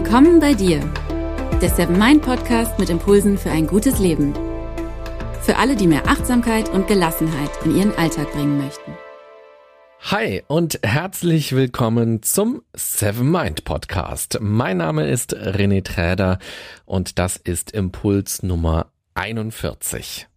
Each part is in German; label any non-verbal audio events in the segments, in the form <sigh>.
Willkommen bei dir, der Seven Mind Podcast mit Impulsen für ein gutes Leben. Für alle, die mehr Achtsamkeit und Gelassenheit in ihren Alltag bringen möchten. Hi und herzlich willkommen zum Seven Mind Podcast. Mein Name ist René Träder und das ist Impuls Nummer 41.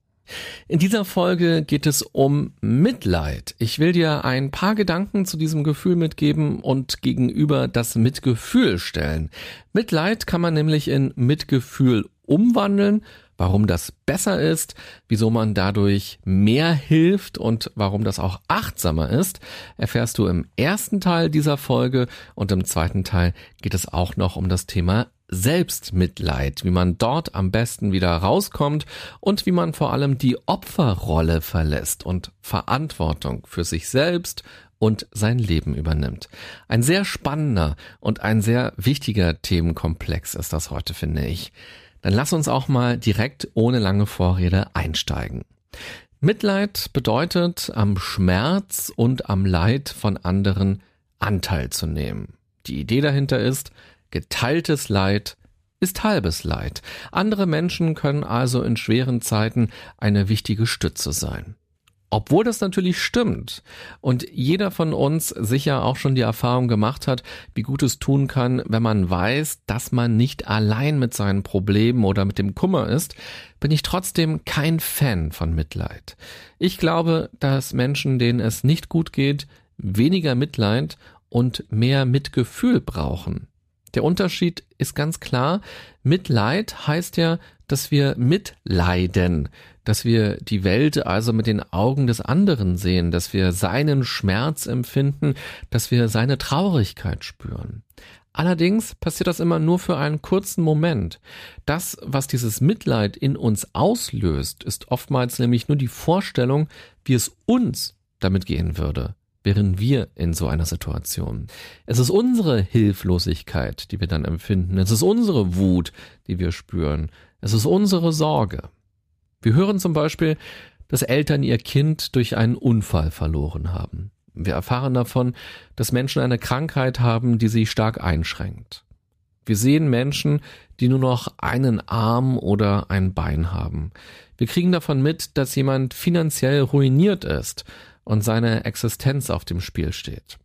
In dieser Folge geht es um Mitleid. Ich will dir ein paar Gedanken zu diesem Gefühl mitgeben und gegenüber das Mitgefühl stellen. Mitleid kann man nämlich in Mitgefühl umwandeln, warum das besser ist, wieso man dadurch mehr hilft und warum das auch achtsamer ist, erfährst du im ersten Teil dieser Folge und im zweiten Teil geht es auch noch um das Thema Selbstmitleid, wie man dort am besten wieder rauskommt und wie man vor allem die Opferrolle verlässt und Verantwortung für sich selbst und sein Leben übernimmt. Ein sehr spannender und ein sehr wichtiger Themenkomplex ist das heute, finde ich. Dann lass uns auch mal direkt ohne lange Vorrede einsteigen. Mitleid bedeutet, am Schmerz und am Leid von anderen Anteil zu nehmen. Die Idee dahinter ist, Geteiltes Leid ist halbes Leid. Andere Menschen können also in schweren Zeiten eine wichtige Stütze sein. Obwohl das natürlich stimmt und jeder von uns sicher auch schon die Erfahrung gemacht hat, wie gut es tun kann, wenn man weiß, dass man nicht allein mit seinen Problemen oder mit dem Kummer ist, bin ich trotzdem kein Fan von Mitleid. Ich glaube, dass Menschen, denen es nicht gut geht, weniger Mitleid und mehr Mitgefühl brauchen. Der Unterschied ist ganz klar. Mitleid heißt ja, dass wir mitleiden, dass wir die Welt also mit den Augen des anderen sehen, dass wir seinen Schmerz empfinden, dass wir seine Traurigkeit spüren. Allerdings passiert das immer nur für einen kurzen Moment. Das, was dieses Mitleid in uns auslöst, ist oftmals nämlich nur die Vorstellung, wie es uns damit gehen würde wären wir in so einer Situation. Es ist unsere Hilflosigkeit, die wir dann empfinden. Es ist unsere Wut, die wir spüren. Es ist unsere Sorge. Wir hören zum Beispiel, dass Eltern ihr Kind durch einen Unfall verloren haben. Wir erfahren davon, dass Menschen eine Krankheit haben, die sie stark einschränkt. Wir sehen Menschen, die nur noch einen Arm oder ein Bein haben. Wir kriegen davon mit, dass jemand finanziell ruiniert ist und seine Existenz auf dem Spiel steht.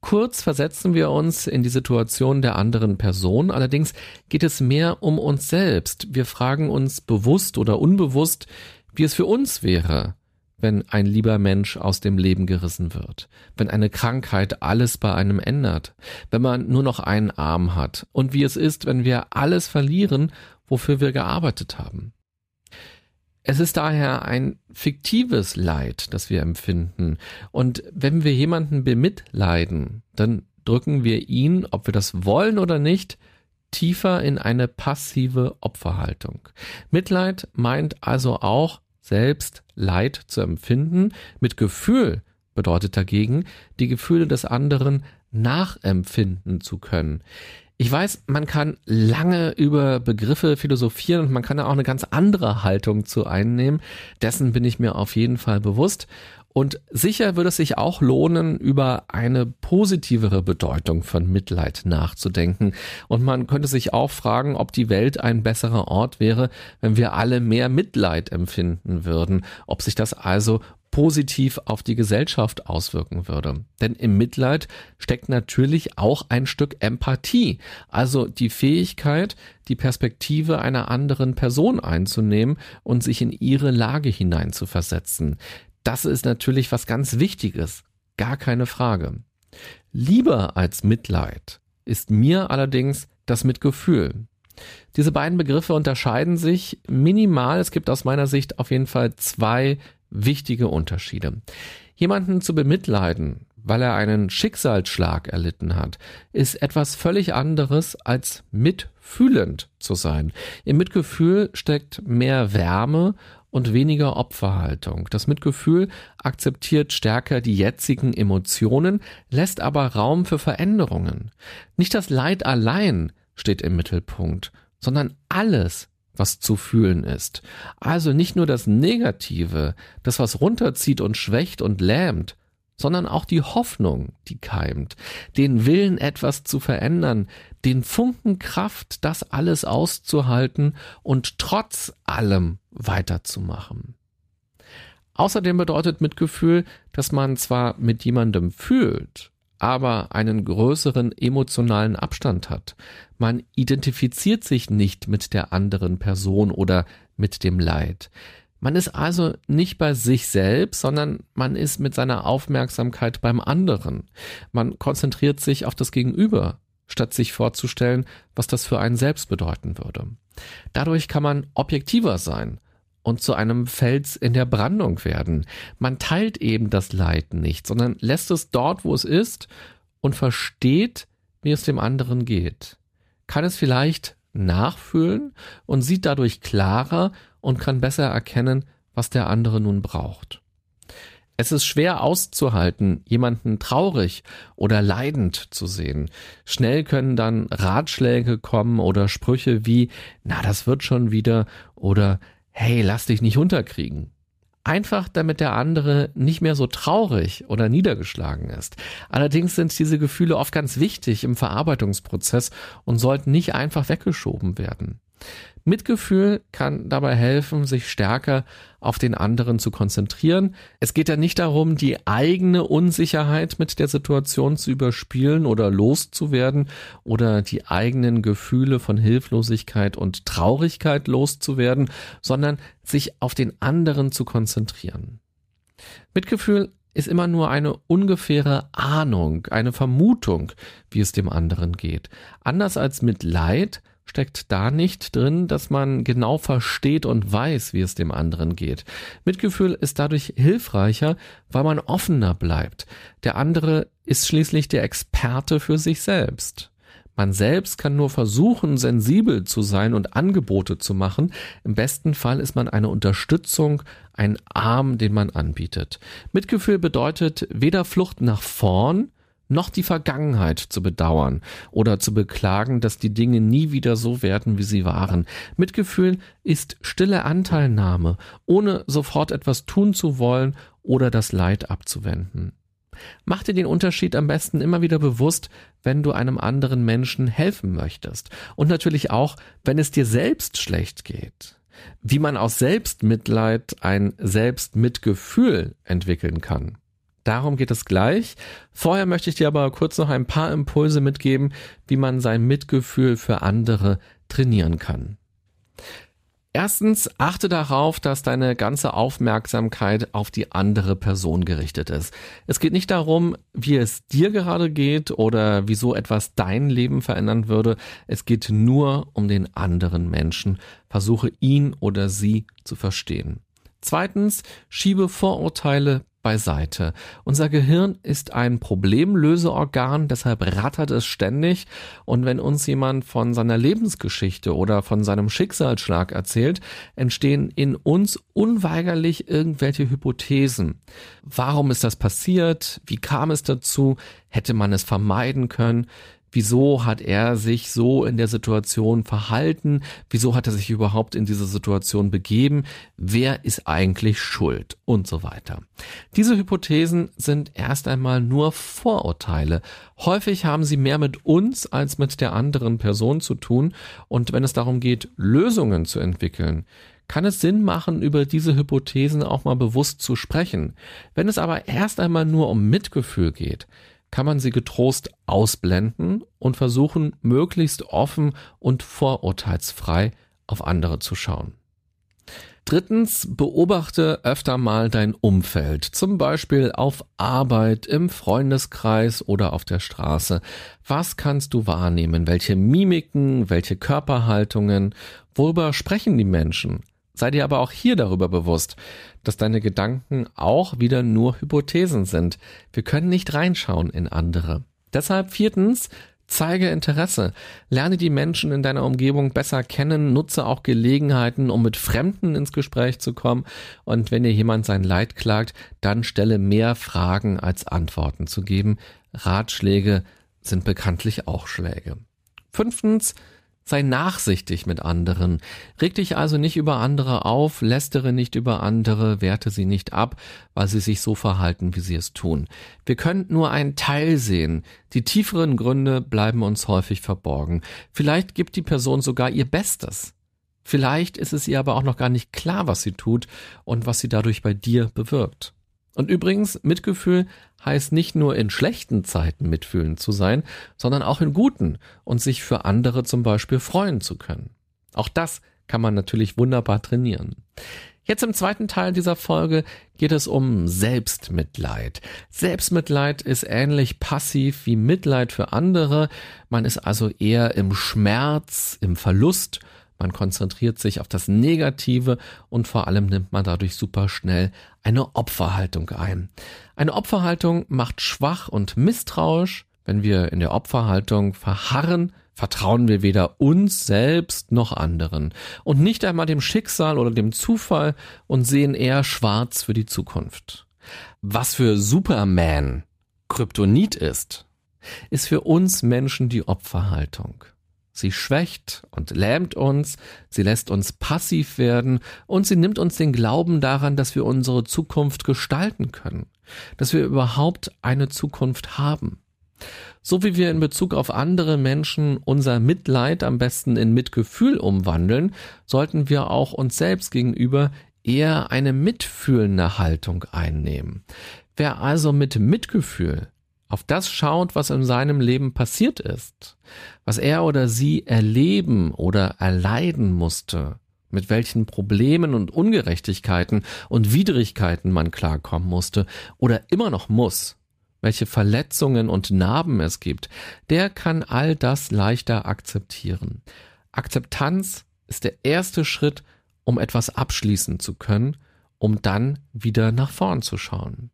Kurz versetzen wir uns in die Situation der anderen Person, allerdings geht es mehr um uns selbst. Wir fragen uns bewusst oder unbewusst, wie es für uns wäre, wenn ein lieber Mensch aus dem Leben gerissen wird, wenn eine Krankheit alles bei einem ändert, wenn man nur noch einen Arm hat und wie es ist, wenn wir alles verlieren, wofür wir gearbeitet haben. Es ist daher ein fiktives Leid, das wir empfinden. Und wenn wir jemanden bemitleiden, dann drücken wir ihn, ob wir das wollen oder nicht, tiefer in eine passive Opferhaltung. Mitleid meint also auch, selbst Leid zu empfinden. Mit Gefühl bedeutet dagegen, die Gefühle des anderen nachempfinden zu können. Ich weiß, man kann lange über Begriffe philosophieren und man kann da auch eine ganz andere Haltung zu einnehmen. Dessen bin ich mir auf jeden Fall bewusst. Und sicher würde es sich auch lohnen, über eine positivere Bedeutung von Mitleid nachzudenken. Und man könnte sich auch fragen, ob die Welt ein besserer Ort wäre, wenn wir alle mehr Mitleid empfinden würden. Ob sich das also positiv auf die Gesellschaft auswirken würde. Denn im Mitleid steckt natürlich auch ein Stück Empathie, also die Fähigkeit, die Perspektive einer anderen Person einzunehmen und sich in ihre Lage hineinzuversetzen. Das ist natürlich was ganz Wichtiges, gar keine Frage. Lieber als Mitleid ist mir allerdings das Mitgefühl. Diese beiden Begriffe unterscheiden sich minimal. Es gibt aus meiner Sicht auf jeden Fall zwei wichtige Unterschiede. Jemanden zu bemitleiden, weil er einen Schicksalsschlag erlitten hat, ist etwas völlig anderes als mitfühlend zu sein. Im Mitgefühl steckt mehr Wärme und weniger Opferhaltung. Das Mitgefühl akzeptiert stärker die jetzigen Emotionen, lässt aber Raum für Veränderungen. Nicht das Leid allein steht im Mittelpunkt, sondern alles, was zu fühlen ist. Also nicht nur das Negative, das was runterzieht und schwächt und lähmt, sondern auch die Hoffnung, die keimt, den Willen, etwas zu verändern, den Funken Kraft, das alles auszuhalten und trotz allem weiterzumachen. Außerdem bedeutet Mitgefühl, dass man zwar mit jemandem fühlt, aber einen größeren emotionalen Abstand hat. Man identifiziert sich nicht mit der anderen Person oder mit dem Leid. Man ist also nicht bei sich selbst, sondern man ist mit seiner Aufmerksamkeit beim anderen. Man konzentriert sich auf das Gegenüber, statt sich vorzustellen, was das für einen selbst bedeuten würde. Dadurch kann man objektiver sein und zu einem Fels in der Brandung werden. Man teilt eben das Leid nicht, sondern lässt es dort, wo es ist und versteht, wie es dem anderen geht. Kann es vielleicht nachfühlen und sieht dadurch klarer und kann besser erkennen, was der andere nun braucht. Es ist schwer auszuhalten, jemanden traurig oder leidend zu sehen. Schnell können dann Ratschläge kommen oder Sprüche wie, na, das wird schon wieder oder hey, lass dich nicht unterkriegen. Einfach damit der andere nicht mehr so traurig oder niedergeschlagen ist. Allerdings sind diese Gefühle oft ganz wichtig im Verarbeitungsprozess und sollten nicht einfach weggeschoben werden. Mitgefühl kann dabei helfen, sich stärker auf den anderen zu konzentrieren. Es geht ja nicht darum, die eigene Unsicherheit mit der Situation zu überspielen oder loszuwerden oder die eigenen Gefühle von Hilflosigkeit und Traurigkeit loszuwerden, sondern sich auf den anderen zu konzentrieren. Mitgefühl ist immer nur eine ungefähre Ahnung, eine Vermutung, wie es dem anderen geht. Anders als mit Leid steckt da nicht drin, dass man genau versteht und weiß, wie es dem anderen geht. Mitgefühl ist dadurch hilfreicher, weil man offener bleibt. Der andere ist schließlich der Experte für sich selbst. Man selbst kann nur versuchen, sensibel zu sein und Angebote zu machen. Im besten Fall ist man eine Unterstützung, ein Arm, den man anbietet. Mitgefühl bedeutet weder Flucht nach vorn, noch die Vergangenheit zu bedauern oder zu beklagen, dass die Dinge nie wieder so werden, wie sie waren. Mitgefühl ist stille Anteilnahme, ohne sofort etwas tun zu wollen oder das Leid abzuwenden. Mach dir den Unterschied am besten immer wieder bewusst, wenn du einem anderen Menschen helfen möchtest. Und natürlich auch, wenn es dir selbst schlecht geht. Wie man aus Selbstmitleid ein Selbstmitgefühl entwickeln kann. Darum geht es gleich. Vorher möchte ich dir aber kurz noch ein paar Impulse mitgeben, wie man sein Mitgefühl für andere trainieren kann. Erstens, achte darauf, dass deine ganze Aufmerksamkeit auf die andere Person gerichtet ist. Es geht nicht darum, wie es dir gerade geht oder wieso etwas dein Leben verändern würde. Es geht nur um den anderen Menschen. Versuche ihn oder sie zu verstehen. Zweitens, schiebe Vorurteile beiseite. Unser Gehirn ist ein Problemlöseorgan, deshalb rattert es ständig. Und wenn uns jemand von seiner Lebensgeschichte oder von seinem Schicksalsschlag erzählt, entstehen in uns unweigerlich irgendwelche Hypothesen. Warum ist das passiert? Wie kam es dazu? Hätte man es vermeiden können? Wieso hat er sich so in der Situation verhalten? Wieso hat er sich überhaupt in diese Situation begeben? Wer ist eigentlich schuld? Und so weiter. Diese Hypothesen sind erst einmal nur Vorurteile. Häufig haben sie mehr mit uns als mit der anderen Person zu tun. Und wenn es darum geht, Lösungen zu entwickeln, kann es Sinn machen, über diese Hypothesen auch mal bewusst zu sprechen. Wenn es aber erst einmal nur um Mitgefühl geht, kann man sie getrost ausblenden und versuchen, möglichst offen und vorurteilsfrei auf andere zu schauen. Drittens, beobachte öfter mal dein Umfeld, zum Beispiel auf Arbeit, im Freundeskreis oder auf der Straße. Was kannst du wahrnehmen? Welche Mimiken, welche Körperhaltungen? Worüber sprechen die Menschen? Sei dir aber auch hier darüber bewusst, dass deine Gedanken auch wieder nur Hypothesen sind. Wir können nicht reinschauen in andere. Deshalb viertens, Zeige Interesse. Lerne die Menschen in deiner Umgebung besser kennen, nutze auch Gelegenheiten, um mit Fremden ins Gespräch zu kommen. Und wenn dir jemand sein Leid klagt, dann stelle mehr Fragen als Antworten zu geben. Ratschläge sind bekanntlich auch Schläge. Fünftens, Sei nachsichtig mit anderen. Reg dich also nicht über andere auf, lästere nicht über andere, werte sie nicht ab, weil sie sich so verhalten, wie sie es tun. Wir können nur einen Teil sehen. Die tieferen Gründe bleiben uns häufig verborgen. Vielleicht gibt die Person sogar ihr Bestes. Vielleicht ist es ihr aber auch noch gar nicht klar, was sie tut und was sie dadurch bei dir bewirkt. Und übrigens, Mitgefühl heißt nicht nur in schlechten Zeiten mitfühlend zu sein, sondern auch in guten und sich für andere zum Beispiel freuen zu können. Auch das kann man natürlich wunderbar trainieren. Jetzt im zweiten Teil dieser Folge geht es um Selbstmitleid. Selbstmitleid ist ähnlich passiv wie Mitleid für andere. Man ist also eher im Schmerz, im Verlust man konzentriert sich auf das Negative und vor allem nimmt man dadurch super schnell eine Opferhaltung ein. Eine Opferhaltung macht schwach und misstrauisch. Wenn wir in der Opferhaltung verharren, vertrauen wir weder uns selbst noch anderen und nicht einmal dem Schicksal oder dem Zufall und sehen eher schwarz für die Zukunft. Was für Superman Kryptonit ist, ist für uns Menschen die Opferhaltung. Sie schwächt und lähmt uns, sie lässt uns passiv werden und sie nimmt uns den Glauben daran, dass wir unsere Zukunft gestalten können, dass wir überhaupt eine Zukunft haben. So wie wir in Bezug auf andere Menschen unser Mitleid am besten in Mitgefühl umwandeln, sollten wir auch uns selbst gegenüber eher eine mitfühlende Haltung einnehmen. Wer also mit Mitgefühl auf das schaut, was in seinem Leben passiert ist, was er oder sie erleben oder erleiden musste, mit welchen Problemen und Ungerechtigkeiten und Widrigkeiten man klarkommen musste oder immer noch muss, welche Verletzungen und Narben es gibt, der kann all das leichter akzeptieren. Akzeptanz ist der erste Schritt, um etwas abschließen zu können, um dann wieder nach vorn zu schauen.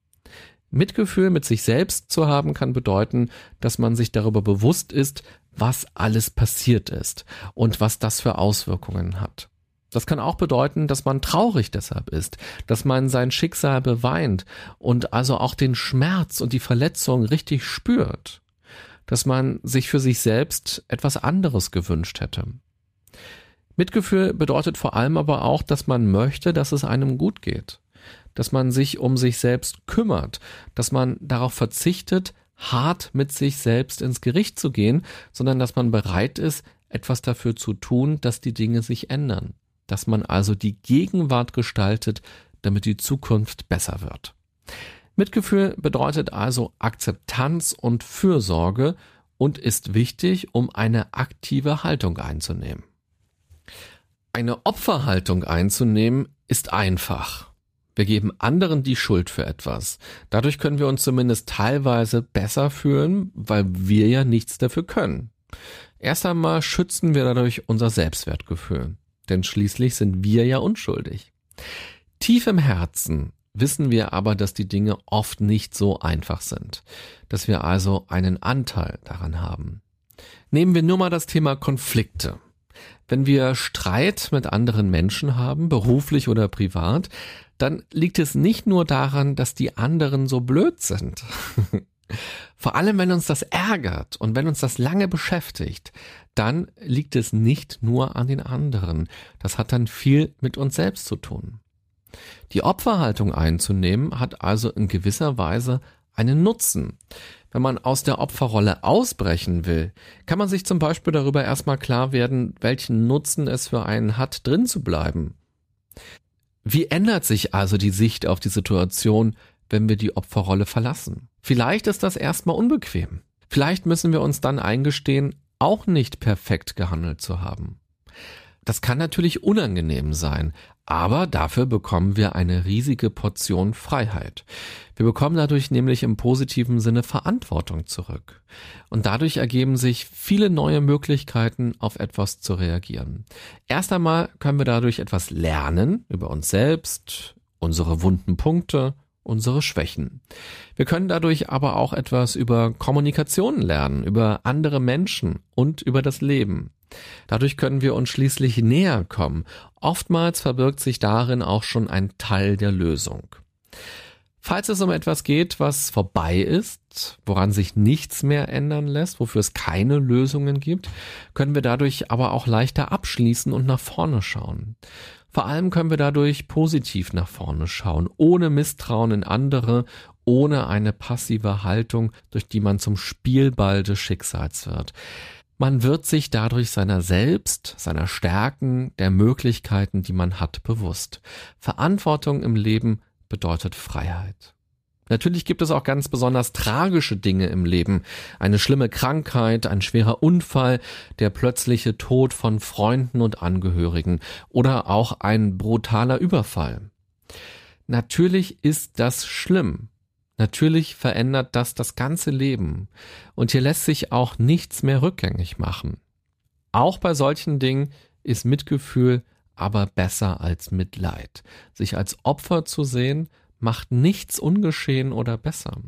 Mitgefühl mit sich selbst zu haben kann bedeuten, dass man sich darüber bewusst ist, was alles passiert ist und was das für Auswirkungen hat. Das kann auch bedeuten, dass man traurig deshalb ist, dass man sein Schicksal beweint und also auch den Schmerz und die Verletzung richtig spürt, dass man sich für sich selbst etwas anderes gewünscht hätte. Mitgefühl bedeutet vor allem aber auch, dass man möchte, dass es einem gut geht dass man sich um sich selbst kümmert, dass man darauf verzichtet, hart mit sich selbst ins Gericht zu gehen, sondern dass man bereit ist, etwas dafür zu tun, dass die Dinge sich ändern, dass man also die Gegenwart gestaltet, damit die Zukunft besser wird. Mitgefühl bedeutet also Akzeptanz und Fürsorge und ist wichtig, um eine aktive Haltung einzunehmen. Eine Opferhaltung einzunehmen ist einfach. Wir geben anderen die Schuld für etwas. Dadurch können wir uns zumindest teilweise besser fühlen, weil wir ja nichts dafür können. Erst einmal schützen wir dadurch unser Selbstwertgefühl, denn schließlich sind wir ja unschuldig. Tief im Herzen wissen wir aber, dass die Dinge oft nicht so einfach sind, dass wir also einen Anteil daran haben. Nehmen wir nur mal das Thema Konflikte. Wenn wir Streit mit anderen Menschen haben, beruflich oder privat, dann liegt es nicht nur daran, dass die anderen so blöd sind. <laughs> Vor allem, wenn uns das ärgert und wenn uns das lange beschäftigt, dann liegt es nicht nur an den anderen. Das hat dann viel mit uns selbst zu tun. Die Opferhaltung einzunehmen hat also in gewisser Weise einen Nutzen. Wenn man aus der Opferrolle ausbrechen will, kann man sich zum Beispiel darüber erstmal klar werden, welchen Nutzen es für einen hat, drin zu bleiben. Wie ändert sich also die Sicht auf die Situation, wenn wir die Opferrolle verlassen? Vielleicht ist das erstmal unbequem. Vielleicht müssen wir uns dann eingestehen, auch nicht perfekt gehandelt zu haben. Das kann natürlich unangenehm sein, aber dafür bekommen wir eine riesige Portion Freiheit. Wir bekommen dadurch nämlich im positiven Sinne Verantwortung zurück. Und dadurch ergeben sich viele neue Möglichkeiten, auf etwas zu reagieren. Erst einmal können wir dadurch etwas lernen über uns selbst, unsere wunden Punkte, unsere Schwächen. Wir können dadurch aber auch etwas über Kommunikation lernen, über andere Menschen und über das Leben. Dadurch können wir uns schließlich näher kommen. Oftmals verbirgt sich darin auch schon ein Teil der Lösung. Falls es um etwas geht, was vorbei ist, woran sich nichts mehr ändern lässt, wofür es keine Lösungen gibt, können wir dadurch aber auch leichter abschließen und nach vorne schauen. Vor allem können wir dadurch positiv nach vorne schauen, ohne Misstrauen in andere, ohne eine passive Haltung, durch die man zum Spielball des Schicksals wird. Man wird sich dadurch seiner selbst, seiner Stärken, der Möglichkeiten, die man hat, bewusst. Verantwortung im Leben bedeutet Freiheit. Natürlich gibt es auch ganz besonders tragische Dinge im Leben. Eine schlimme Krankheit, ein schwerer Unfall, der plötzliche Tod von Freunden und Angehörigen oder auch ein brutaler Überfall. Natürlich ist das schlimm. Natürlich verändert das das ganze Leben. Und hier lässt sich auch nichts mehr rückgängig machen. Auch bei solchen Dingen ist Mitgefühl aber besser als Mitleid. Sich als Opfer zu sehen, macht nichts ungeschehen oder besser.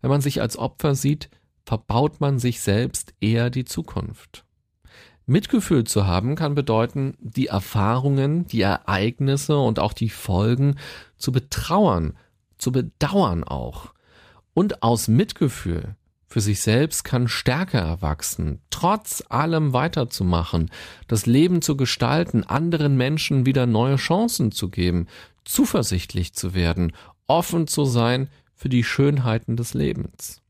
Wenn man sich als Opfer sieht, verbaut man sich selbst eher die Zukunft. Mitgefühl zu haben kann bedeuten, die Erfahrungen, die Ereignisse und auch die Folgen zu betrauern, zu bedauern auch. Und aus Mitgefühl für sich selbst kann Stärke erwachsen, trotz allem weiterzumachen, das Leben zu gestalten, anderen Menschen wieder neue Chancen zu geben, zuversichtlich zu werden, offen zu sein für die Schönheiten des Lebens.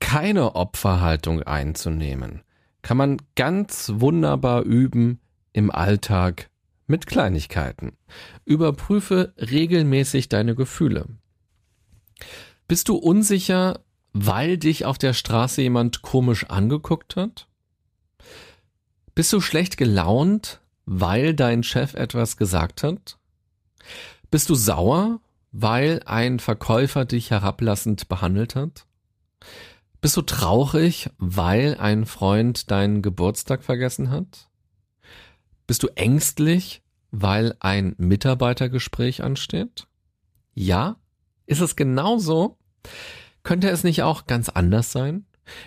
Keine Opferhaltung einzunehmen, kann man ganz wunderbar üben im Alltag mit Kleinigkeiten. Überprüfe regelmäßig deine Gefühle. Bist du unsicher, weil dich auf der Straße jemand komisch angeguckt hat? Bist du schlecht gelaunt, weil dein Chef etwas gesagt hat? Bist du sauer, weil ein Verkäufer dich herablassend behandelt hat? Bist du traurig, weil ein Freund deinen Geburtstag vergessen hat? Bist du ängstlich, weil ein Mitarbeitergespräch ansteht? Ja? Ist es genauso? Könnte es nicht auch ganz anders sein?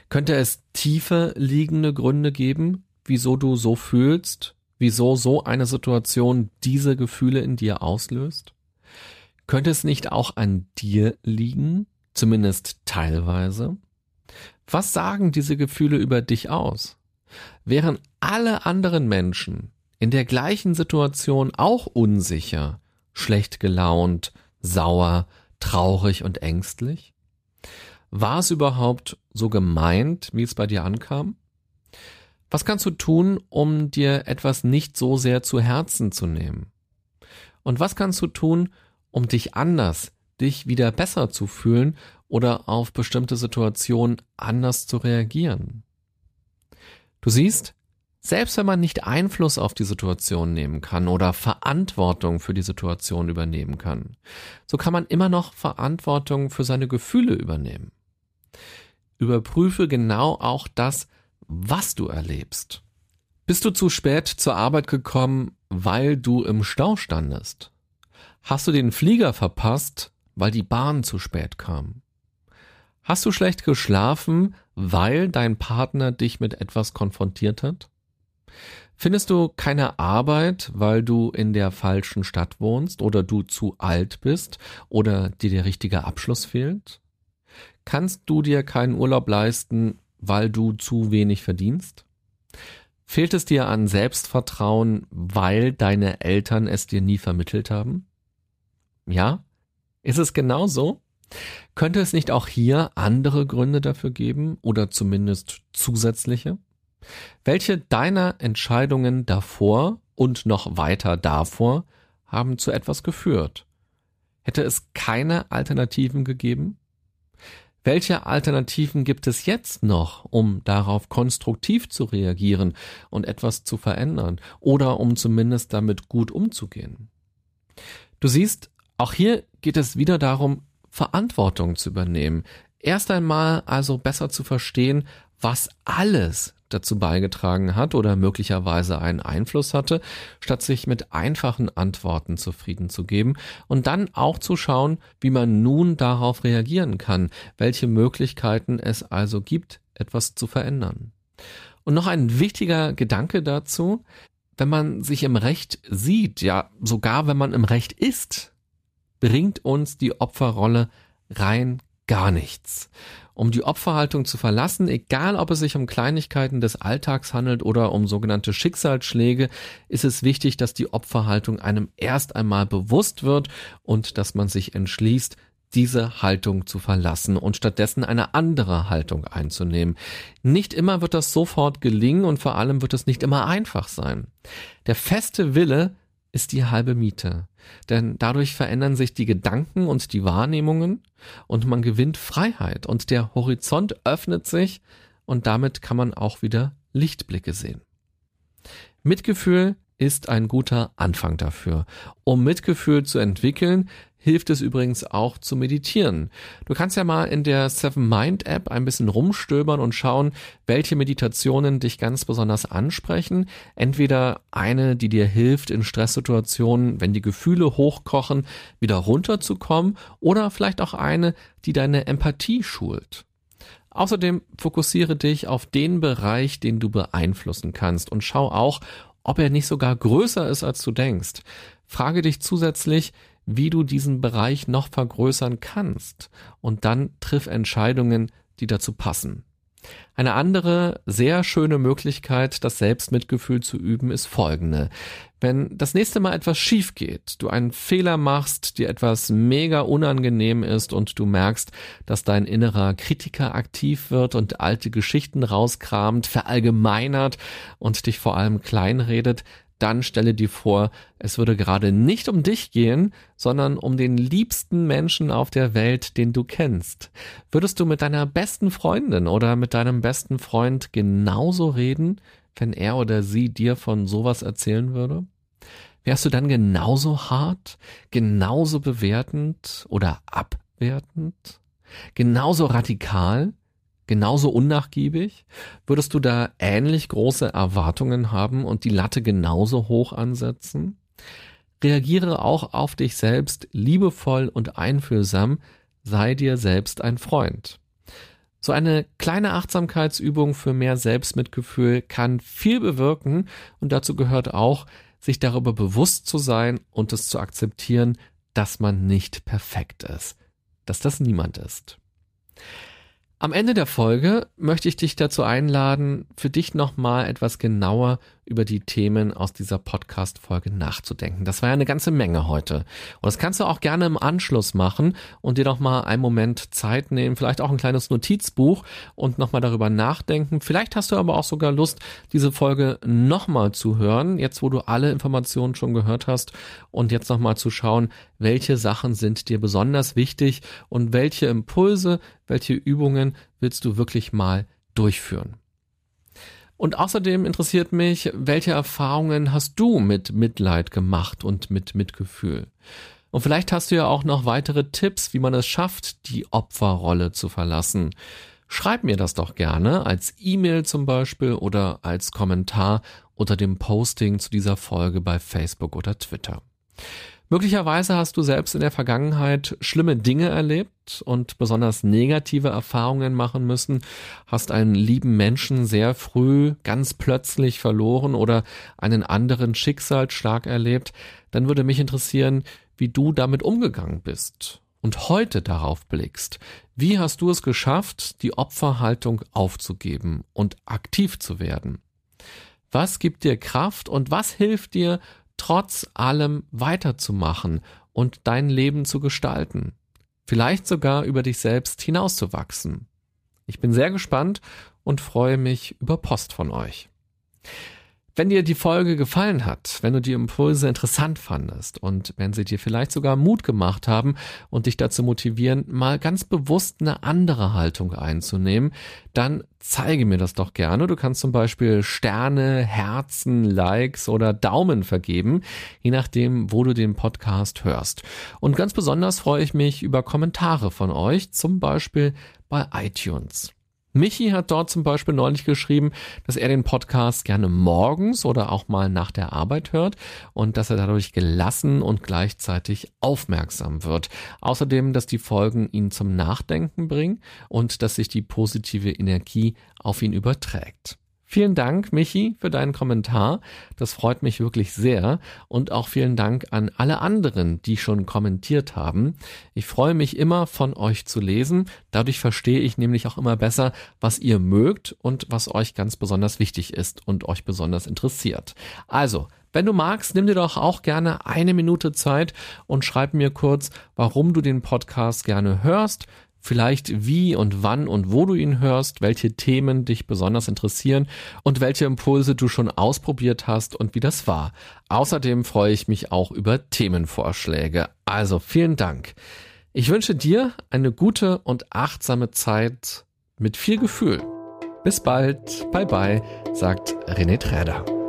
Könnte es tiefer liegende Gründe geben, wieso du so fühlst, wieso so eine Situation diese Gefühle in dir auslöst? Könnte es nicht auch an dir liegen, zumindest teilweise? Was sagen diese Gefühle über dich aus? Wären alle anderen Menschen in der gleichen Situation auch unsicher, schlecht gelaunt, sauer, traurig und ängstlich? War es überhaupt so gemeint, wie es bei dir ankam? Was kannst du tun, um dir etwas nicht so sehr zu Herzen zu nehmen? Und was kannst du tun, um dich anders, dich wieder besser zu fühlen oder auf bestimmte Situationen anders zu reagieren? Du siehst, selbst wenn man nicht Einfluss auf die Situation nehmen kann oder Verantwortung für die Situation übernehmen kann, so kann man immer noch Verantwortung für seine Gefühle übernehmen. Überprüfe genau auch das, was du erlebst. Bist du zu spät zur Arbeit gekommen, weil du im Stau standest? Hast du den Flieger verpasst, weil die Bahn zu spät kam? Hast du schlecht geschlafen, weil dein Partner dich mit etwas konfrontiert hat? Findest du keine Arbeit, weil du in der falschen Stadt wohnst oder du zu alt bist oder dir der richtige Abschluss fehlt? Kannst du dir keinen Urlaub leisten, weil du zu wenig verdienst? Fehlt es dir an Selbstvertrauen, weil deine Eltern es dir nie vermittelt haben? Ja? Ist es genau so? Könnte es nicht auch hier andere Gründe dafür geben oder zumindest zusätzliche? Welche deiner Entscheidungen davor und noch weiter davor haben zu etwas geführt? Hätte es keine Alternativen gegeben? Welche Alternativen gibt es jetzt noch, um darauf konstruktiv zu reagieren und etwas zu verändern oder um zumindest damit gut umzugehen? Du siehst, auch hier geht es wieder darum, Verantwortung zu übernehmen. Erst einmal also besser zu verstehen, was alles dazu beigetragen hat oder möglicherweise einen Einfluss hatte, statt sich mit einfachen Antworten zufrieden zu geben und dann auch zu schauen, wie man nun darauf reagieren kann, welche Möglichkeiten es also gibt, etwas zu verändern. Und noch ein wichtiger Gedanke dazu, wenn man sich im Recht sieht, ja sogar wenn man im Recht ist, bringt uns die Opferrolle rein gar nichts. Um die Opferhaltung zu verlassen, egal ob es sich um Kleinigkeiten des Alltags handelt oder um sogenannte Schicksalsschläge, ist es wichtig, dass die Opferhaltung einem erst einmal bewusst wird und dass man sich entschließt, diese Haltung zu verlassen und stattdessen eine andere Haltung einzunehmen. Nicht immer wird das sofort gelingen und vor allem wird es nicht immer einfach sein. Der feste Wille ist die halbe Miete. Denn dadurch verändern sich die Gedanken und die Wahrnehmungen und man gewinnt Freiheit und der Horizont öffnet sich und damit kann man auch wieder Lichtblicke sehen. Mitgefühl ist ein guter Anfang dafür. Um Mitgefühl zu entwickeln, hilft es übrigens auch zu meditieren. Du kannst ja mal in der Seven Mind App ein bisschen rumstöbern und schauen, welche Meditationen dich ganz besonders ansprechen. Entweder eine, die dir hilft, in Stresssituationen, wenn die Gefühle hochkochen, wieder runterzukommen, oder vielleicht auch eine, die deine Empathie schult. Außerdem fokussiere dich auf den Bereich, den du beeinflussen kannst und schau auch, ob er nicht sogar größer ist, als du denkst. Frage dich zusätzlich, wie du diesen Bereich noch vergrößern kannst und dann triff Entscheidungen, die dazu passen. Eine andere sehr schöne Möglichkeit, das Selbstmitgefühl zu üben, ist folgende. Wenn das nächste Mal etwas schief geht, du einen Fehler machst, dir etwas mega unangenehm ist und du merkst, dass dein innerer Kritiker aktiv wird und alte Geschichten rauskramt, verallgemeinert und dich vor allem kleinredet, dann stelle dir vor, es würde gerade nicht um dich gehen, sondern um den liebsten Menschen auf der Welt, den du kennst. Würdest du mit deiner besten Freundin oder mit deinem besten Freund genauso reden, wenn er oder sie dir von sowas erzählen würde? Wärst du dann genauso hart, genauso bewertend oder abwertend, genauso radikal? Genauso unnachgiebig? Würdest du da ähnlich große Erwartungen haben und die Latte genauso hoch ansetzen? Reagiere auch auf dich selbst liebevoll und einfühlsam, sei dir selbst ein Freund. So eine kleine Achtsamkeitsübung für mehr Selbstmitgefühl kann viel bewirken und dazu gehört auch, sich darüber bewusst zu sein und es zu akzeptieren, dass man nicht perfekt ist, dass das niemand ist. Am Ende der Folge möchte ich dich dazu einladen, für dich nochmal etwas genauer über die Themen aus dieser Podcast-Folge nachzudenken. Das war ja eine ganze Menge heute. Und das kannst du auch gerne im Anschluss machen und dir nochmal einen Moment Zeit nehmen, vielleicht auch ein kleines Notizbuch und nochmal darüber nachdenken. Vielleicht hast du aber auch sogar Lust, diese Folge nochmal zu hören, jetzt wo du alle Informationen schon gehört hast und jetzt nochmal zu schauen, welche Sachen sind dir besonders wichtig und welche Impulse, welche Übungen willst du wirklich mal durchführen. Und außerdem interessiert mich, welche Erfahrungen hast du mit Mitleid gemacht und mit Mitgefühl? Und vielleicht hast du ja auch noch weitere Tipps, wie man es schafft, die Opferrolle zu verlassen. Schreib mir das doch gerne als E-Mail zum Beispiel oder als Kommentar unter dem Posting zu dieser Folge bei Facebook oder Twitter. Möglicherweise hast du selbst in der Vergangenheit schlimme Dinge erlebt und besonders negative Erfahrungen machen müssen, hast einen lieben Menschen sehr früh ganz plötzlich verloren oder einen anderen Schicksalsschlag erlebt, dann würde mich interessieren, wie du damit umgegangen bist und heute darauf blickst. Wie hast du es geschafft, die Opferhaltung aufzugeben und aktiv zu werden? Was gibt dir Kraft und was hilft dir, trotz allem weiterzumachen und dein Leben zu gestalten. Vielleicht sogar über dich selbst hinauszuwachsen. Ich bin sehr gespannt und freue mich über Post von euch. Wenn dir die Folge gefallen hat, wenn du die Impulse interessant fandest und wenn sie dir vielleicht sogar Mut gemacht haben und dich dazu motivieren, mal ganz bewusst eine andere Haltung einzunehmen, dann zeige mir das doch gerne. Du kannst zum Beispiel Sterne, Herzen, Likes oder Daumen vergeben, je nachdem, wo du den Podcast hörst. Und ganz besonders freue ich mich über Kommentare von euch, zum Beispiel bei iTunes. Michi hat dort zum Beispiel neulich geschrieben, dass er den Podcast gerne morgens oder auch mal nach der Arbeit hört und dass er dadurch gelassen und gleichzeitig aufmerksam wird. Außerdem, dass die Folgen ihn zum Nachdenken bringen und dass sich die positive Energie auf ihn überträgt. Vielen Dank, Michi, für deinen Kommentar. Das freut mich wirklich sehr. Und auch vielen Dank an alle anderen, die schon kommentiert haben. Ich freue mich immer, von euch zu lesen. Dadurch verstehe ich nämlich auch immer besser, was ihr mögt und was euch ganz besonders wichtig ist und euch besonders interessiert. Also, wenn du magst, nimm dir doch auch gerne eine Minute Zeit und schreib mir kurz, warum du den Podcast gerne hörst, vielleicht wie und wann und wo du ihn hörst, welche Themen dich besonders interessieren und welche Impulse du schon ausprobiert hast und wie das war. Außerdem freue ich mich auch über Themenvorschläge. Also vielen Dank. Ich wünsche dir eine gute und achtsame Zeit mit viel Gefühl. Bis bald, bye bye, sagt René Träder.